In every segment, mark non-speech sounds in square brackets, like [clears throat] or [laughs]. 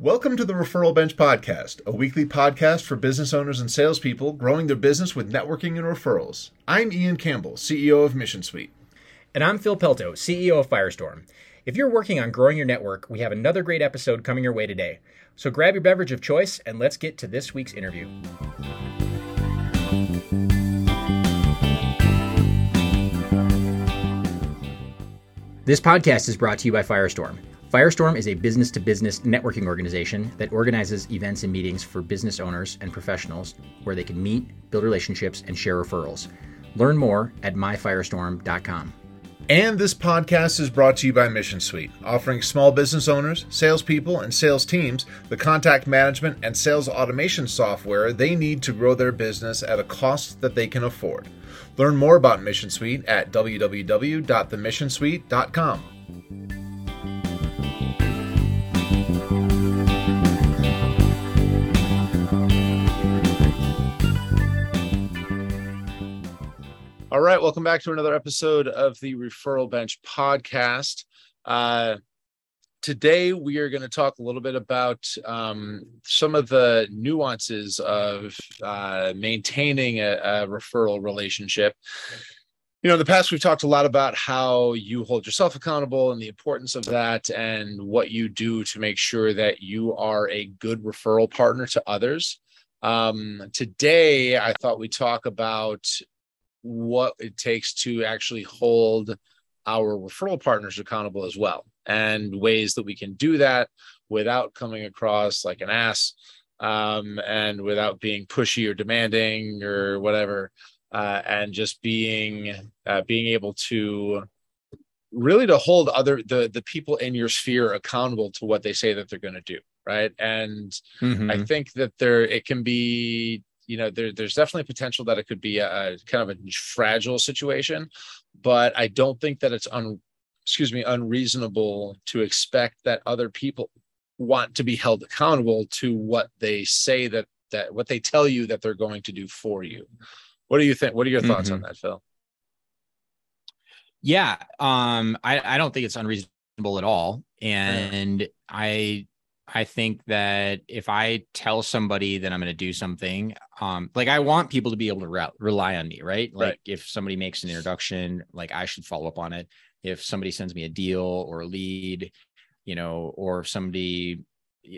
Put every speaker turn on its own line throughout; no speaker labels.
Welcome to the Referral Bench Podcast, a weekly podcast for business owners and salespeople growing their business with networking and referrals. I'm Ian Campbell, CEO of Mission Suite.
And I'm Phil Pelto, CEO of Firestorm. If you're working on growing your network, we have another great episode coming your way today. So grab your beverage of choice and let's get to this week's interview. This podcast is brought to you by Firestorm. Firestorm is a business to business networking organization that organizes events and meetings for business owners and professionals where they can meet, build relationships, and share referrals. Learn more at myfirestorm.com.
And this podcast is brought to you by Mission Suite, offering small business owners, salespeople, and sales teams the contact management and sales automation software they need to grow their business at a cost that they can afford. Learn more about Mission Suite at www.themissionsuite.com. All right, welcome back to another episode of the Referral Bench podcast. Uh, today, we are going to talk a little bit about um, some of the nuances of uh, maintaining a, a referral relationship. You know, in the past, we've talked a lot about how you hold yourself accountable and the importance of that, and what you do to make sure that you are a good referral partner to others. Um, today, I thought we'd talk about what it takes to actually hold our referral partners accountable as well and ways that we can do that without coming across like an ass um, and without being pushy or demanding or whatever uh, and just being uh, being able to really to hold other the the people in your sphere accountable to what they say that they're going to do right and mm-hmm. i think that there it can be you know there, there's definitely potential that it could be a, a, kind of a fragile situation but i don't think that it's un excuse me unreasonable to expect that other people want to be held accountable to what they say that that what they tell you that they're going to do for you what do you think what are your thoughts mm-hmm. on that phil
yeah um i i don't think it's unreasonable at all and yeah. i I think that if I tell somebody that I'm going to do something, um, like I want people to be able to re- rely on me, right? Like right. if somebody makes an introduction, like I should follow up on it. If somebody sends me a deal or a lead, you know, or somebody,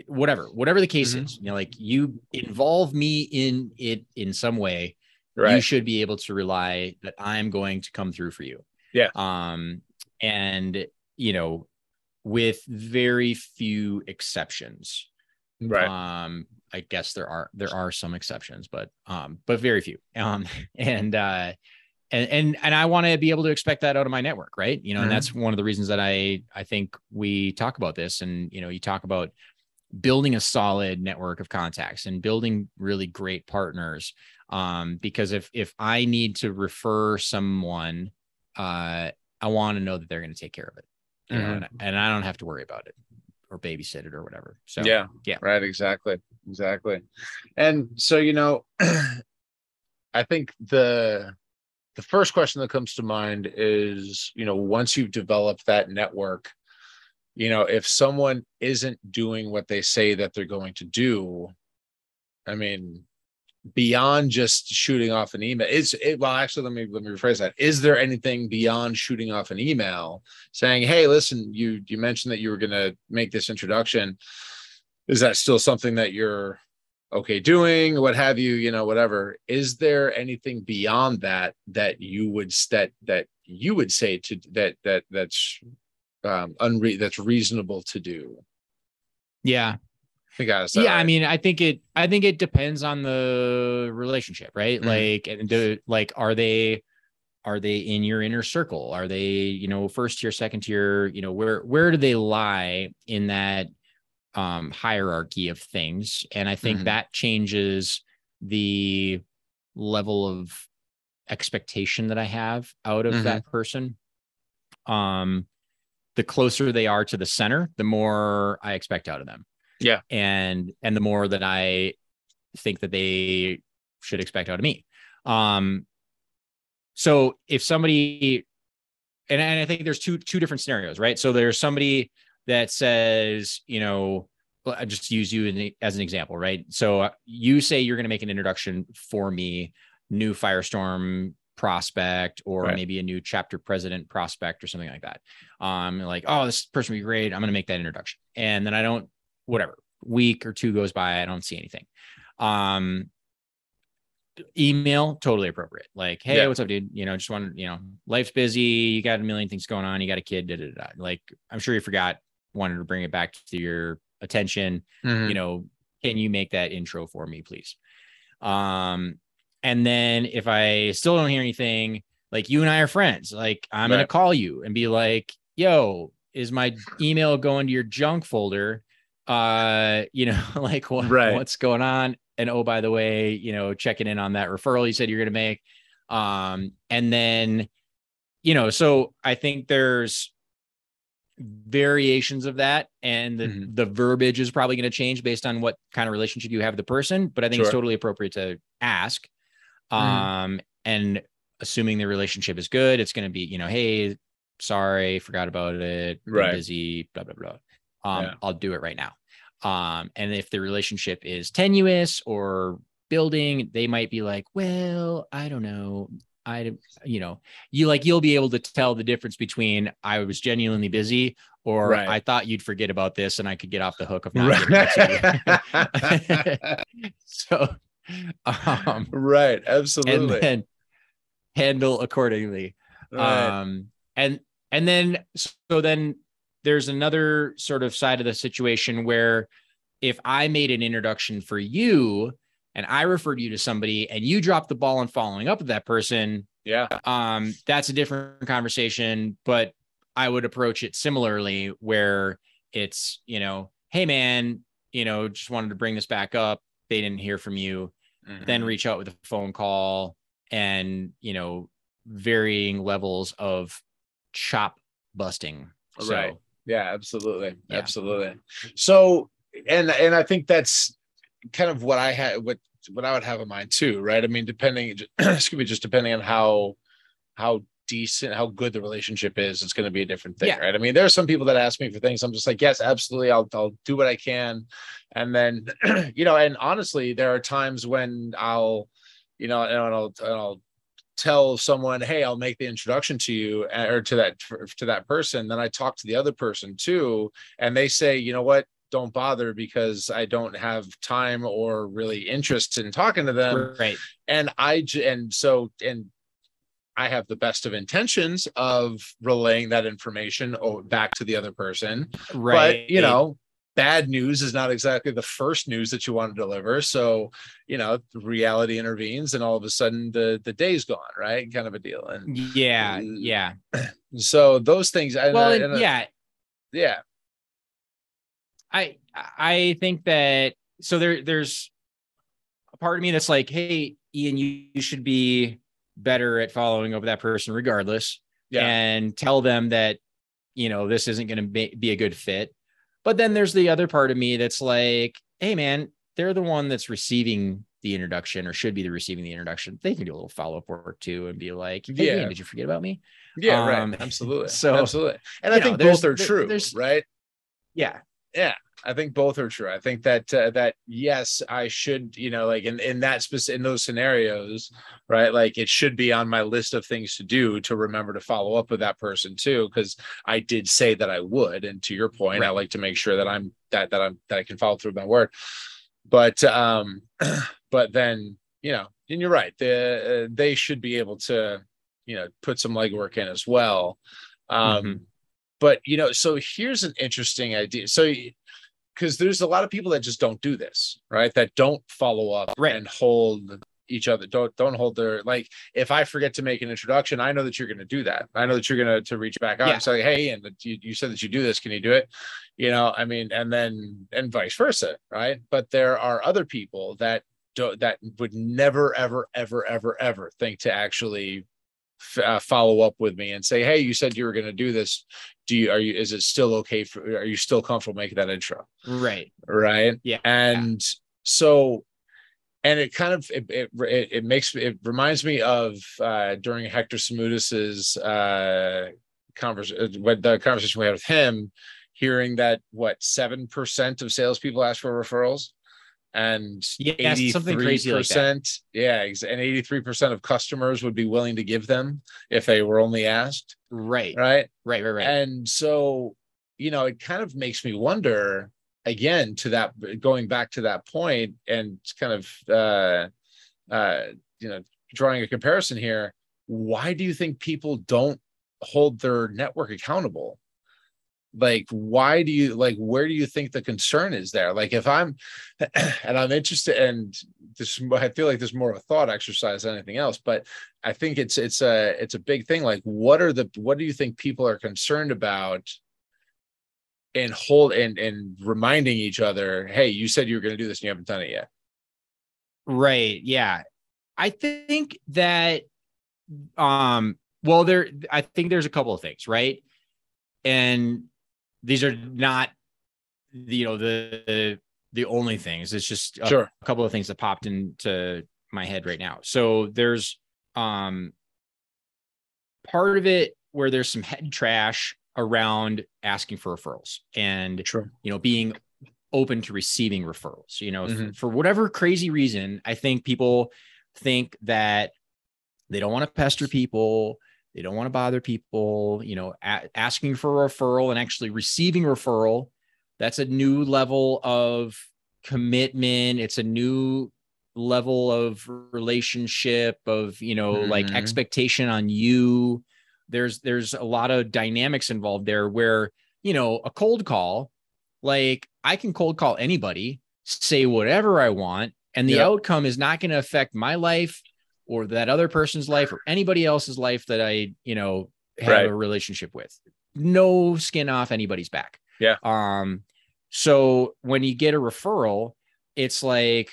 whatever, whatever the case mm-hmm. is, you know, like you involve me in it in some way, right. you should be able to rely that I'm going to come through for you.
Yeah.
Um, and you know, with very few exceptions.
Right.
Um, I guess there are there are some exceptions, but um, but very few. Um, [laughs] and uh, and and and I want to be able to expect that out of my network, right? You know, mm-hmm. and that's one of the reasons that I I think we talk about this, and you know, you talk about building a solid network of contacts and building really great partners. Um, because if if I need to refer someone, uh, I want to know that they're going to take care of it mm-hmm. know, and, and I don't have to worry about it or babysit it or whatever. So
yeah, yeah, right, exactly, exactly. And so you know, [clears throat] I think the the first question that comes to mind is you know once you've developed that network you know if someone isn't doing what they say that they're going to do i mean beyond just shooting off an email. Is it well actually let me let me rephrase that. Is there anything beyond shooting off an email saying hey listen you you mentioned that you were going to make this introduction. Is that still something that you're okay doing? What have you you know whatever. Is there anything beyond that that you would that that you would say to that that that's um unre- that's reasonable to do?
Yeah
I yeah,
right. I mean, I think it. I think it depends on the relationship, right? Mm-hmm. Like, and do, like, are they, are they in your inner circle? Are they, you know, first tier, second tier? You know, where where do they lie in that um, hierarchy of things? And I think mm-hmm. that changes the level of expectation that I have out of mm-hmm. that person. Um, the closer they are to the center, the more I expect out of them.
Yeah.
And and the more that I think that they should expect out of me. Um so if somebody and, and I think there's two two different scenarios, right? So there's somebody that says, you know, I just use you in, as an example, right? So you say you're going to make an introduction for me, new Firestorm prospect, or right. maybe a new chapter president prospect or something like that. Um, like, oh, this person would be great. I'm going to make that introduction. And then I don't, whatever, week or two goes by, I don't see anything. Um, email totally appropriate like hey yeah. what's up dude you know just want you know life's busy you got a million things going on you got a kid da, da, da. like i'm sure you forgot wanted to bring it back to your attention mm-hmm. you know can you make that intro for me please um and then if i still don't hear anything like you and i are friends like i'm right. gonna call you and be like yo is my email going to your junk folder uh you know [laughs] like what, right. what's going on and oh by the way you know checking in on that referral you said you're going to make um and then you know so i think there's variations of that and the, mm-hmm. the verbiage is probably going to change based on what kind of relationship you have with the person but i think sure. it's totally appropriate to ask mm-hmm. um and assuming the relationship is good it's going to be you know hey sorry forgot about it right busy blah blah blah um yeah. i'll do it right now um, and if the relationship is tenuous or building, they might be like, well, I don't know. I, you know, you like, you'll be able to tell the difference between I was genuinely busy or right. I thought you'd forget about this and I could get off the hook of not right. [laughs] so,
um, right. Absolutely. And then
handle accordingly. Right. Um, and, and then, so then there's another sort of side of the situation where if I made an introduction for you and I referred you to somebody and you dropped the ball in following up with that person,
yeah,
um, that's a different conversation. But I would approach it similarly, where it's you know, hey man, you know, just wanted to bring this back up. They didn't hear from you. Mm-hmm. Then reach out with a phone call and you know, varying levels of chop busting. So,
right. Yeah, absolutely. Yeah. Absolutely. So and and I think that's kind of what I had what what I would have in mind too, right? I mean, depending [clears throat] excuse me, just depending on how how decent, how good the relationship is, it's going to be a different thing, yeah. right? I mean, there are some people that ask me for things. I'm just like, yes, absolutely, I'll I'll do what I can, and then [clears throat] you know, and honestly, there are times when I'll, you know, and I'll and I'll tell someone hey i'll make the introduction to you or to that to that person then i talk to the other person too and they say you know what don't bother because i don't have time or really interest in talking to them
right
and i and so and I have the best of intentions of relaying that information back to the other person. Right. But, you know, bad news is not exactly the first news that you want to deliver. So, you know, reality intervenes and all of a sudden the the day's gone, right? Kind of a deal. And
yeah, yeah. [clears throat]
So those things
well, and, and,
yeah. Yeah.
I I think that so there there's a part of me that's like, hey, Ian, you, you should be better at following up that person regardless. Yeah. And tell them that, you know, this isn't going to be, be a good fit but then there's the other part of me that's like, hey, man, they're the one that's receiving the introduction or should be the receiving the introduction. They can do a little follow up work too and be like, hey, yeah, man, did you forget about me?
Yeah, um, right. Absolutely. So, absolutely. And I think know, both are true, right?
Yeah.
Yeah. I think both are true. I think that uh, that yes, I should, you know, like in in that specific in those scenarios, right? Like it should be on my list of things to do to remember to follow up with that person too, because I did say that I would. And to your point, right. I like to make sure that I'm that that I'm that I can follow through my word. But um, [clears throat] but then you know, and you're right. The uh, they should be able to, you know, put some legwork in as well. Um, mm-hmm. But you know, so here's an interesting idea. So because there's a lot of people that just don't do this, right? That don't follow up right. and hold each other. Don't don't hold their like. If I forget to make an introduction, I know that you're going to do that. I know that you're going to to reach back out yeah. and say, "Hey, and you, you said that you do this. Can you do it?" You know, I mean, and then and vice versa, right? But there are other people that do, that would never, ever, ever, ever, ever think to actually uh, follow up with me and say, "Hey, you said you were going to do this. Do you are you is it still okay for are you still comfortable making that intro?"
Right.
Right.
Yeah.
And yeah. so and it kind of it, it, it makes it reminds me of uh during Hector Samudis's uh conversation uh, the conversation we had with him hearing that what seven percent of salespeople ask for referrals, and
yeah, something crazy like that.
Yeah, and eighty-three percent of customers would be willing to give them if they were only asked.
Right,
right,
right, right, right.
And so, you know, it kind of makes me wonder again to that going back to that point and kind of uh uh you know drawing a comparison here why do you think people don't hold their network accountable like why do you like where do you think the concern is there? Like if i'm [clears throat] and i'm interested and this i feel like there's more of a thought exercise than anything else but i think it's it's a it's a big thing. Like what are the what do you think people are concerned about? And hold and and reminding each other hey you said you were going to do this and you haven't done it yet.
Right yeah. I think that um well there i think there's a couple of things right? And these are not you know the the only things it's just a,
sure.
a couple of things that popped into my head right now so there's um part of it where there's some head trash around asking for referrals and
sure.
you know being open to receiving referrals you know mm-hmm. for whatever crazy reason i think people think that they don't want to pester people they don't want to bother people you know a- asking for a referral and actually receiving referral that's a new level of commitment it's a new level of relationship of you know mm-hmm. like expectation on you there's there's a lot of dynamics involved there where you know a cold call like i can cold call anybody say whatever i want and the yep. outcome is not going to affect my life or that other person's life or anybody else's life that I, you know, have right. a relationship with. No skin off anybody's back.
Yeah.
Um, so when you get a referral, it's like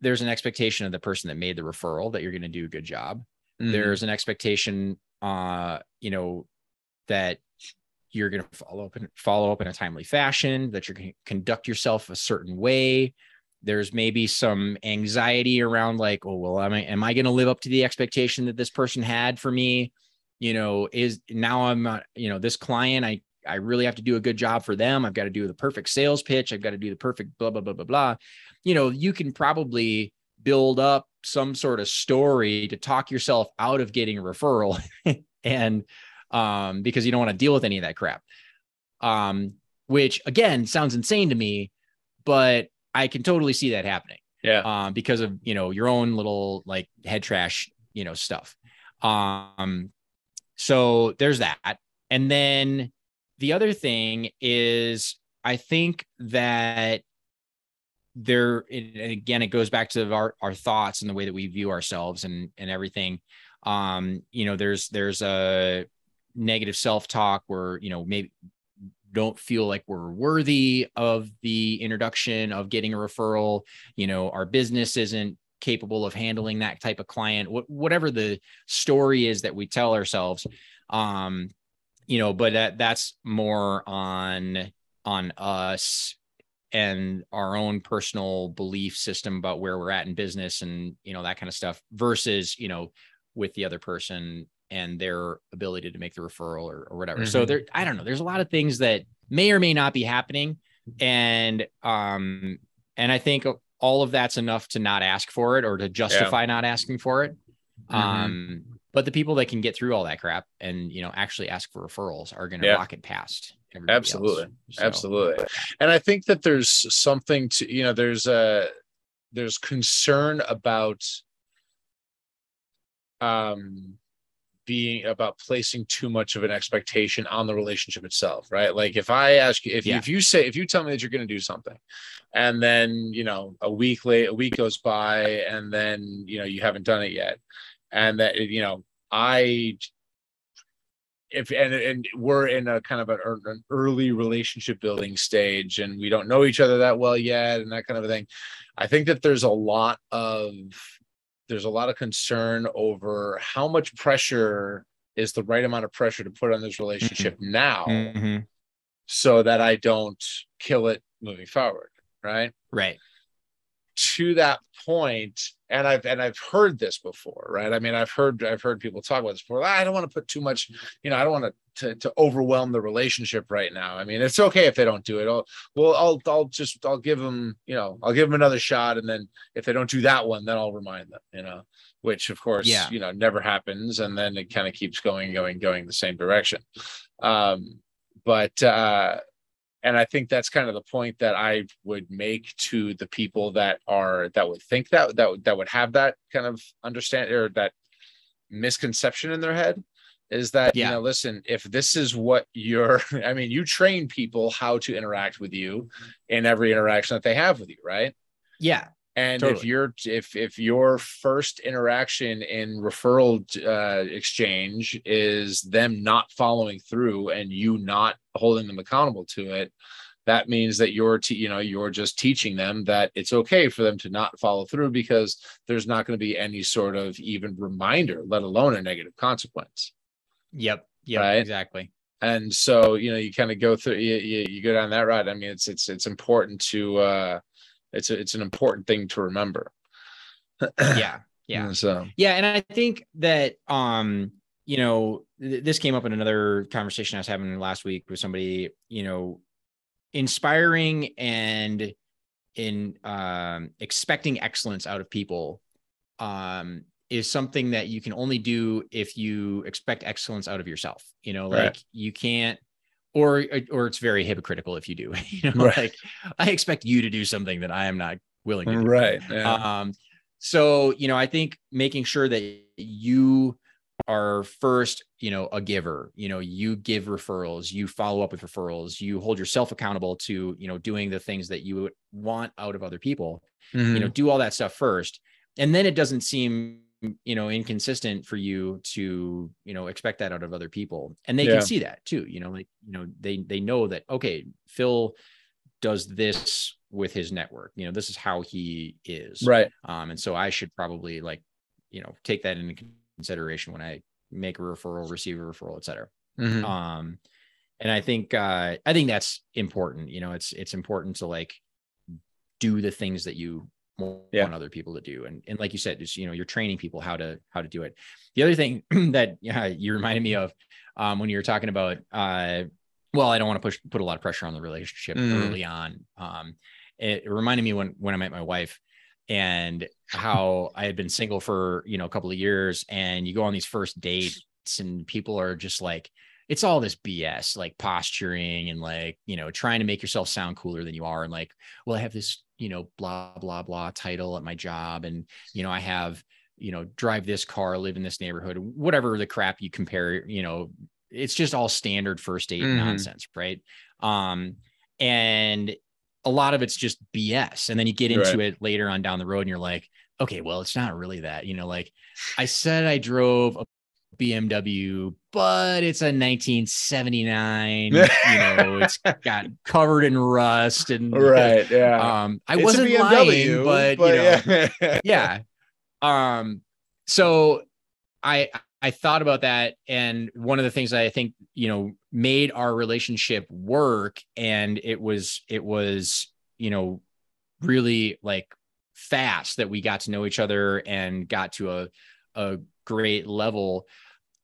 there's an expectation of the person that made the referral that you're going to do a good job. Mm-hmm. There's an expectation, uh, you know, that you're going to follow up and follow up in a timely fashion, that you're going to conduct yourself a certain way, there's maybe some anxiety around like oh well am i am i going to live up to the expectation that this person had for me? You know is now i'm not you know this client i i really have to do a good job for them. I've got to do the perfect sales pitch. I've got to do the perfect blah blah blah blah blah. You know you can probably build up some sort of story to talk yourself out of getting a referral [laughs] and um because you don't want to deal with any of that crap. Um which again sounds insane to me but I can totally see that happening.
Yeah.
Um, because of you know your own little like head trash, you know, stuff. Um, so there's that. And then the other thing is I think that there and again it goes back to our, our thoughts and the way that we view ourselves and and everything um you know there's there's a negative self-talk where you know maybe don't feel like we're worthy of the introduction of getting a referral. You know our business isn't capable of handling that type of client wh- whatever the story is that we tell ourselves. Um you know but that that's more on on us and our own personal belief system about where we're at in business and you know that kind of stuff versus you know with the other person and their ability to make the referral or, or whatever. Mm-hmm. So there, I don't know. There's a lot of things that may or may not be happening, and um, and I think all of that's enough to not ask for it or to justify yeah. not asking for it. Mm-hmm. Um, but the people that can get through all that crap and you know actually ask for referrals are going to yeah. rock it past.
Absolutely, so, absolutely. And I think that there's something to you know there's a there's concern about um being about placing too much of an expectation on the relationship itself, right? Like if I ask you, if, yeah. if you say, if you tell me that you're going to do something and then, you know, a week late, a week goes by and then, you know, you haven't done it yet. And that, you know, I, if, and, and we're in a kind of an, er, an early relationship building stage and we don't know each other that well yet and that kind of a thing. I think that there's a lot of there's a lot of concern over how much pressure is the right amount of pressure to put on this relationship mm-hmm. now mm-hmm. so that I don't kill it moving forward. Right.
Right.
To that point, and I've and I've heard this before, right? I mean, I've heard I've heard people talk about this before. I don't want to put too much, you know, I don't want to, to to overwhelm the relationship right now. I mean, it's okay if they don't do it. I'll well, I'll I'll just I'll give them, you know, I'll give them another shot, and then if they don't do that one, then I'll remind them, you know, which of course,
Yeah.
you know, never happens, and then it kind of keeps going, going, going the same direction. Um, but uh and i think that's kind of the point that i would make to the people that are that would think that that would- that would have that kind of understand or that misconception in their head is that
Yeah.
you know listen if this is what you're [laughs] i mean you train people how to interact with you in every interaction that they have with you right
Yeah.
And if
Totally.
you're if if your first interaction in referral uh, exchange is them not following through and you not holding them accountable to it, that means that you're te- you know you're just teaching them that it's okay for them to not follow through because there's not going to be any sort of even reminder, let alone a negative consequence.
Yep. Yep.
Right.
Exactly.
And so you know you kind of go through you, you, you go down that route. I mean it's it's it's important to uh, it's a, it's an important thing to remember. [clears throat]
Yeah. Yeah.
So
Yeah, and I think that um, you know, th- this came up in another conversation I was having last week with somebody, you know, inspiring and in um expecting excellence out of people um is something that you can only do if you expect excellence out of yourself. You know, like
Right.
you can't or or it's very hypocritical if you do. [laughs] You know,
Right.
like I expect you to do something that I am not willing to do.
right. Yeah.
Um, so you know, I think making sure that you are first, you know, a giver. You know, you give referrals, you follow up with referrals, you hold yourself accountable to, you know, doing the things that you want out of other people.
Mm-hmm.
You know, do all that stuff first, and then it doesn't seem you know inconsistent for you to you know expect that out of other people and they
Yeah.
can see that too you know like you know they they know that okay phil does this with his network you know this is how he is
right.
um, and so I should probably like, you know, take that into consideration when I make a referral, receive a referral, et cetera.
Mhm.
Um, and I think, uh, I think that's important. You know, it's, it's important to like do the things that you want
Yeah.
other people to do. And, and like you said, just, you know, you're training people how to, how to do it. The other thing [clears throat] that yeah, you reminded me of, um, when you were talking about, uh, well, I don't want to push, put a lot of pressure on the relationship
Mhm.
early on. Um, it, it reminded me when, when I met my wife and how I had been single for, you know, a couple of years and you go on these first dates and people are just like, it's all this BS, like posturing and like, you know, trying to make yourself sound cooler than you are. And like, well, I have this, you know, blah, blah, blah title at my job. And, you know, I have, you know, drive this car, live in this neighborhood, whatever the crap you compare, you know, it's just all standard first date
Mhm.
nonsense. Right. Um, and a lot of it's just BS. And then you get into
Right.
it later on down the road and you're like, okay, well, it's not really that, you know, like I said, I drove a BMW, but it's a 1979, [laughs] you know, it's got covered in rust and [laughs]
Right. Yeah.
um, I
It's
wasn't
BMW,
lying, but, you know,
yeah. [laughs]
yeah. Um, so I I thought about that, and one of the things that I think you know made our relationship work, and it was it was you know really like fast that we got to know each other and got to a a great level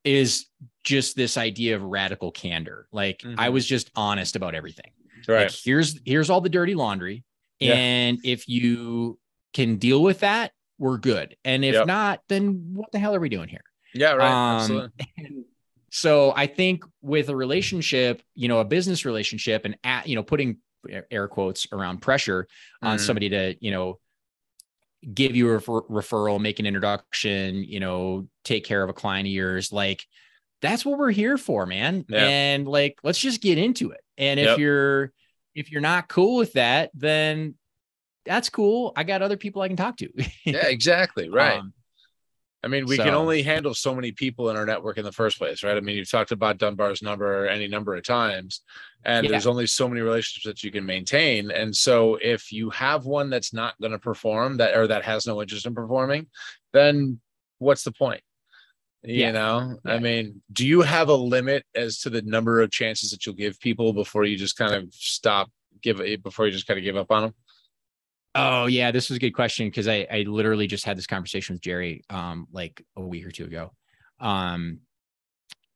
is just this idea of radical candor. Like I
Mhm.
was just honest about everything
right.
like here's here's all the dirty laundry
Yeah.
and if you can deal with that we're good and if
Yep.
not then what the hell are we doing here
Yeah. Right.
Um,
Absolutely.
so i think with a relationship you know a business relationship and at, you know putting air quotes around pressure on
Mhm.
somebody to you know give you a refer- referral make an introduction you know take care of a client of yours like that's what we're here for man
Yeah.
and like let's just get into it and if
Yep.
you're if you're not cool with that then that's cool i got other people i can talk to [laughs]
Yeah. Exactly. Right.
Um,
I mean, we can only handle so many people in our network in the first place, right? I mean, you've talked about Dunbar's number any number of times, and
Yeah.
there's only so many relationships that you can maintain. And so, if you have one that's not going to perform, that or that has no interest in performing, then what's the point? You
Yeah.
know, I mean, do you have a limit as to the number of chances that you'll give people before you just kind of stop, give it before you just kind of give up on them?
Oh yeah, this was a good question because I I literally just had this conversation with Jerry um like a week or two ago. Um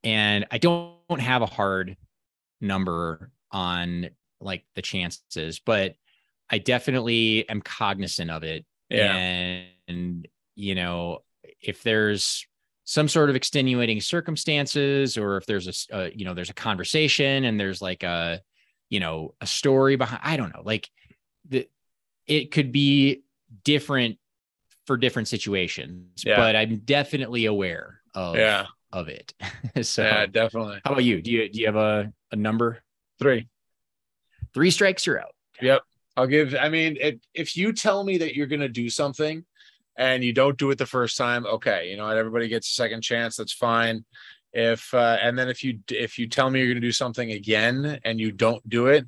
and I don't have a hard number on like the chances, but I definitely am cognizant of it.
Yeah.
And you know, if there's some sort of extenuating circumstances or if there's a uh, you know there's a conversation and there's like a you know a story behind i don't know like it could be different for different situations
Yeah.
but i'm definitely aware of
Yeah.
of it [laughs] so
yeah, definitely.
how about you do you do you have a, a number
Three.
three strikes you're out
Yep. I'll give, I mean, if, if you tell me that you're going to do something and you don't do it the first time, okay, you know what, everybody gets a second chance. That's fine. If, uh, and then if you, if you tell me you're going to do something again and you don't do it,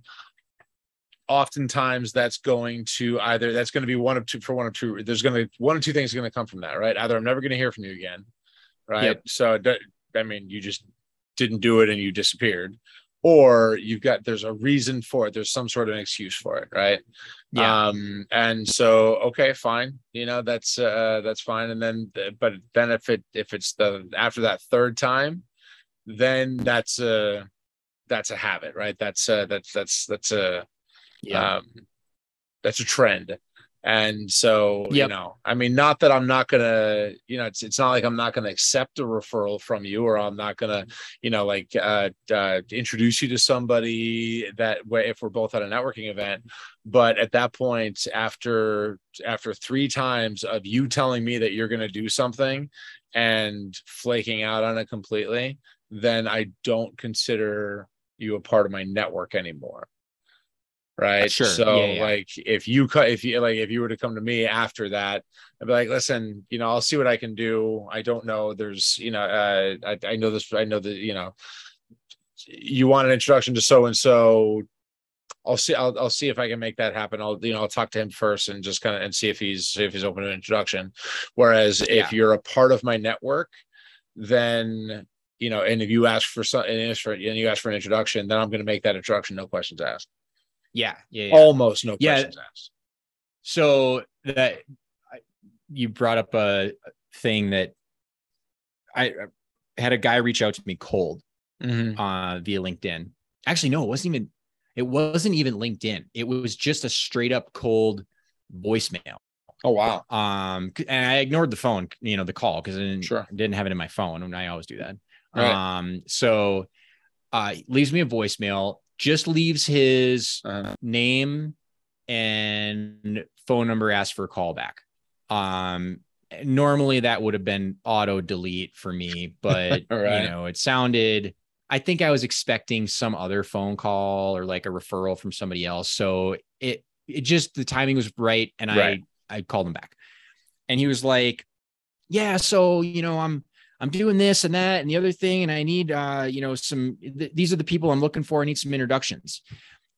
oftentimes that's going to either, that's going to be one of two, for one of two, there's going to, one of two things going to come from that, right? Either I'm never going to hear from you again, right?
Yep.
So, I mean, you just didn't do it and you disappeared or you've got there's a reason for it there's some sort of an excuse for it right
Yeah.
um and so okay fine you know that's uh that's fine and then but then if it if it's the after that third time then that's a that's a habit right that's uh that's that's that's a
yeah
um that's a trend. And so you know i mean not that i'm not gonna you know it's it's not like i'm not gonna accept a referral from you or i'm not gonna you know like uh, uh introduce you to somebody that way if we're both at a networking event. But at that point after after three times of you telling me that you're gonna do something and flaking out on it completely then i don't consider you a part of my network anymore right
Sure.
so
Yeah, yeah.
like if you cut if you like if you were to come to me after that i'd be like listen you know i'll see what i can do i don't know there's you know uh i, I know this i know that you know you want an introduction to so and so I'll see. I'll, I'll see if I can make that happen. I'll you know I'll talk to him first and just kind of and see if he's see if he's open to an introduction. Whereas
Yeah.
if you're a part of my network, then you know, and if you ask for some and ask for and you ask for an introduction, then I'm going to make that introduction, no questions asked.
Yeah yeah, yeah.
Almost no
Yeah.
questions asked.
So that you brought up a thing that I had a guy reach out to me cold
Mhm.
uh, via LinkedIn. Actually, no, it wasn't even. It wasn't even LinkedIn. It was just a straight up cold voicemail.
Oh wow.
Um, and I ignored the phone, you know, the call because I didn't,
Sure.
didn't have it in my phone, and I always do that.
Right.
Um, so uh, leaves me a voicemail. Just leaves his
Uh,
name and phone number asked for a callback. Um, normally that would have been auto delete for me, [laughs] but
Right.
you know, it sounded. I think I was expecting some other phone call or like a referral from somebody else. So it it just the timing was right, and
Right.
I I called him back, and he was like, "Yeah, so you know, I'm I'm doing this and that and the other thing, and I need uh, you know, some. Th- these are the people I'm looking for. I need some introductions."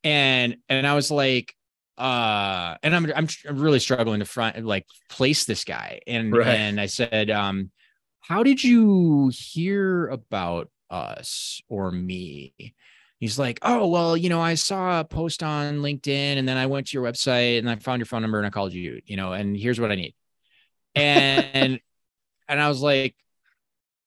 And and I was like, uh, and I'm I'm, I'm really struggling to front like place this guy, and
Right.
and I said, um, how did you hear about us or me? He's like, oh well, you know, I saw a post on LinkedIn, and then I went to your website, and I found your phone number, and I called you. You know, and here's what I need. And [laughs] and I was like,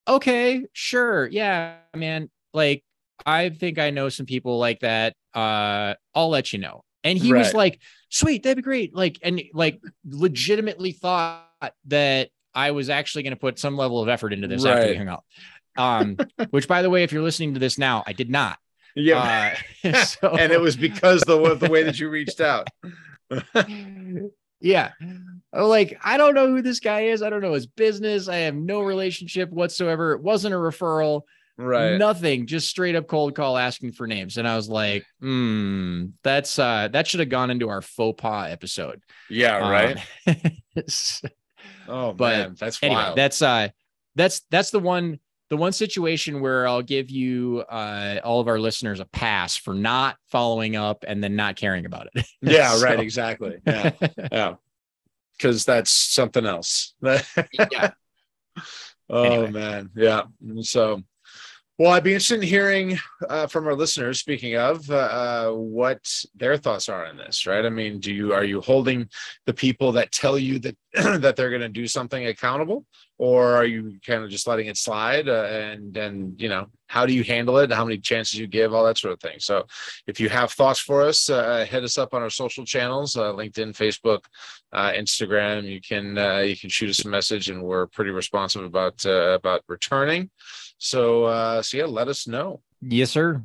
okay, sure, yeah, man. Like, I think I know some people like that. Uh, I'll let you know. And he was like, sweet, that'd be great. Like, and like legitimately thought that I was actually going to put some level of effort into this after we hung out. Um, [laughs] which by the way, if you're listening to this now, I did not.
yeah.
Uh, [laughs] [laughs] so,
and it was because the the way that you reached out.
Yeah. I'm like, I don't know who this guy is. I don't know his business. I have no relationship whatsoever. It wasn't a referral.
Right.
Nothing, just straight up cold call asking for names. And I was like, hmm, that's uh that should have gone into our faux pas episode.
Yeah. Right. [laughs]
Um,
oh
but
man, that's
anyway,
wild.
that's uh that's that's the one the one situation where I'll give you uh all of our listeners a pass for not following up and then not caring about it. [laughs]
yeah.
So-
Right. Exactly. Yeah. [laughs] yeah. Because that's something else. [laughs]
yeah.
Oh
Anyway.
man, yeah. So, Well, I'd be interested in hearing uh, from our listeners. Speaking of, uh, uh, what their thoughts are on this, right? I mean, do you are you holding the people that tell you that [clears throat] that they're going to do something accountable, or are you kind of just letting it slide? Uh, and and you know, how do you handle it? How many chances you give, all that sort of thing. So, if you have thoughts for us, uh, hit us up on our social channels: uh, LinkedIn, Facebook, Instagram. You can you can shoot us a message, and we're pretty responsive about about returning. So, uh, so yeah, let us know.
Yes, sir.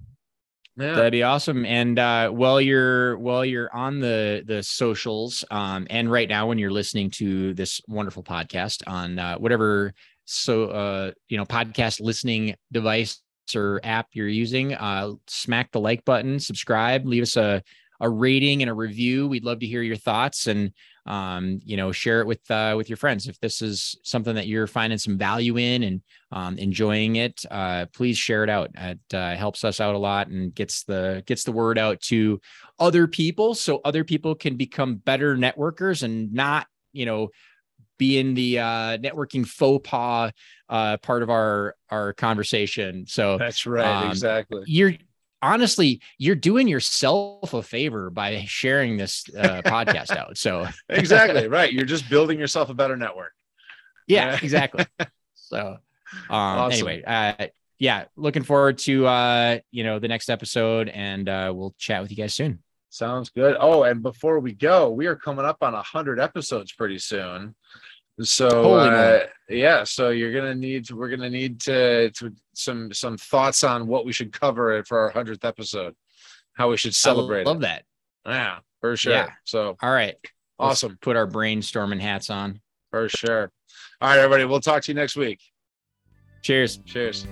Yeah. That'd be awesome. And uh, while you're while you're on the the socials, um, and right now when you're listening to this wonderful podcast on uh, whatever so uh, you know podcast listening device or app you're using, uh, smack the like button, subscribe, leave us a a rating and a review. We'd love to hear your thoughts and um, you know, share it with uh, with your friends. If this is something that you're finding some value in and um, enjoying it, uh, please share it out. It uh, helps us out a lot and gets the gets the word out to other people, so other people can become better networkers and not, you know, be in the uh, networking faux pas uh, part of our our conversation. So
that's right, um, exactly.
You're honestly, you're doing yourself a favor by sharing this uh, [laughs] podcast out. So
exactly [laughs] right. You're just building yourself a better network.
Yeah, exactly. [laughs] So um, awesome. anyway, uh, yeah, looking forward to uh, you know the next episode, and uh, we'll chat with you guys soon.
Sounds good. Oh, and before we go, we are coming up on a hundred episodes pretty soon. So uh, yeah, so you're gonna need we're gonna need to, to some some thoughts on what we should cover for our hundredth episode, how we should celebrate. I
love
it.
that.
Yeah, for sure. Yeah. So
all right,
awesome.
Let's put our brainstorming hats on
for sure. All right, everybody. We'll talk to you next week.
Cheers.
Cheers.